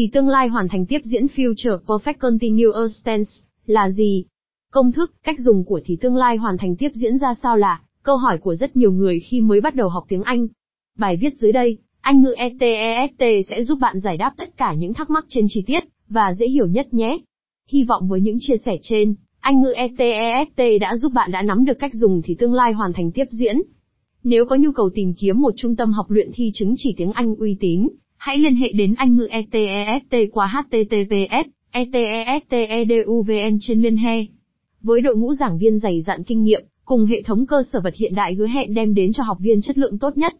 Thì tương lai hoàn thành tiếp diễn Future Perfect Continuous Tense là gì? Công thức, cách dùng của thì tương lai hoàn thành tiếp diễn ra sao là câu hỏi của rất nhiều người khi mới bắt đầu học tiếng Anh. Bài viết dưới đây, Anh ngữ ETEST sẽ giúp bạn giải đáp tất cả những thắc mắc trên chi tiết và dễ hiểu nhất nhé. Hy vọng với những chia sẻ trên, Anh ngữ ETEST đã giúp bạn đã nắm được cách dùng thì tương lai hoàn thành tiếp diễn. Nếu có nhu cầu tìm kiếm một trung tâm học luyện thi chứng chỉ tiếng Anh uy tín, hãy liên hệ đến Anh ngữ ETEST qua https etesteduvn trên liên hệ. Với đội ngũ giảng viên dày dặn kinh nghiệm, cùng hệ thống cơ sở vật hiện đại hứa hẹn đem đến cho học viên chất lượng tốt nhất.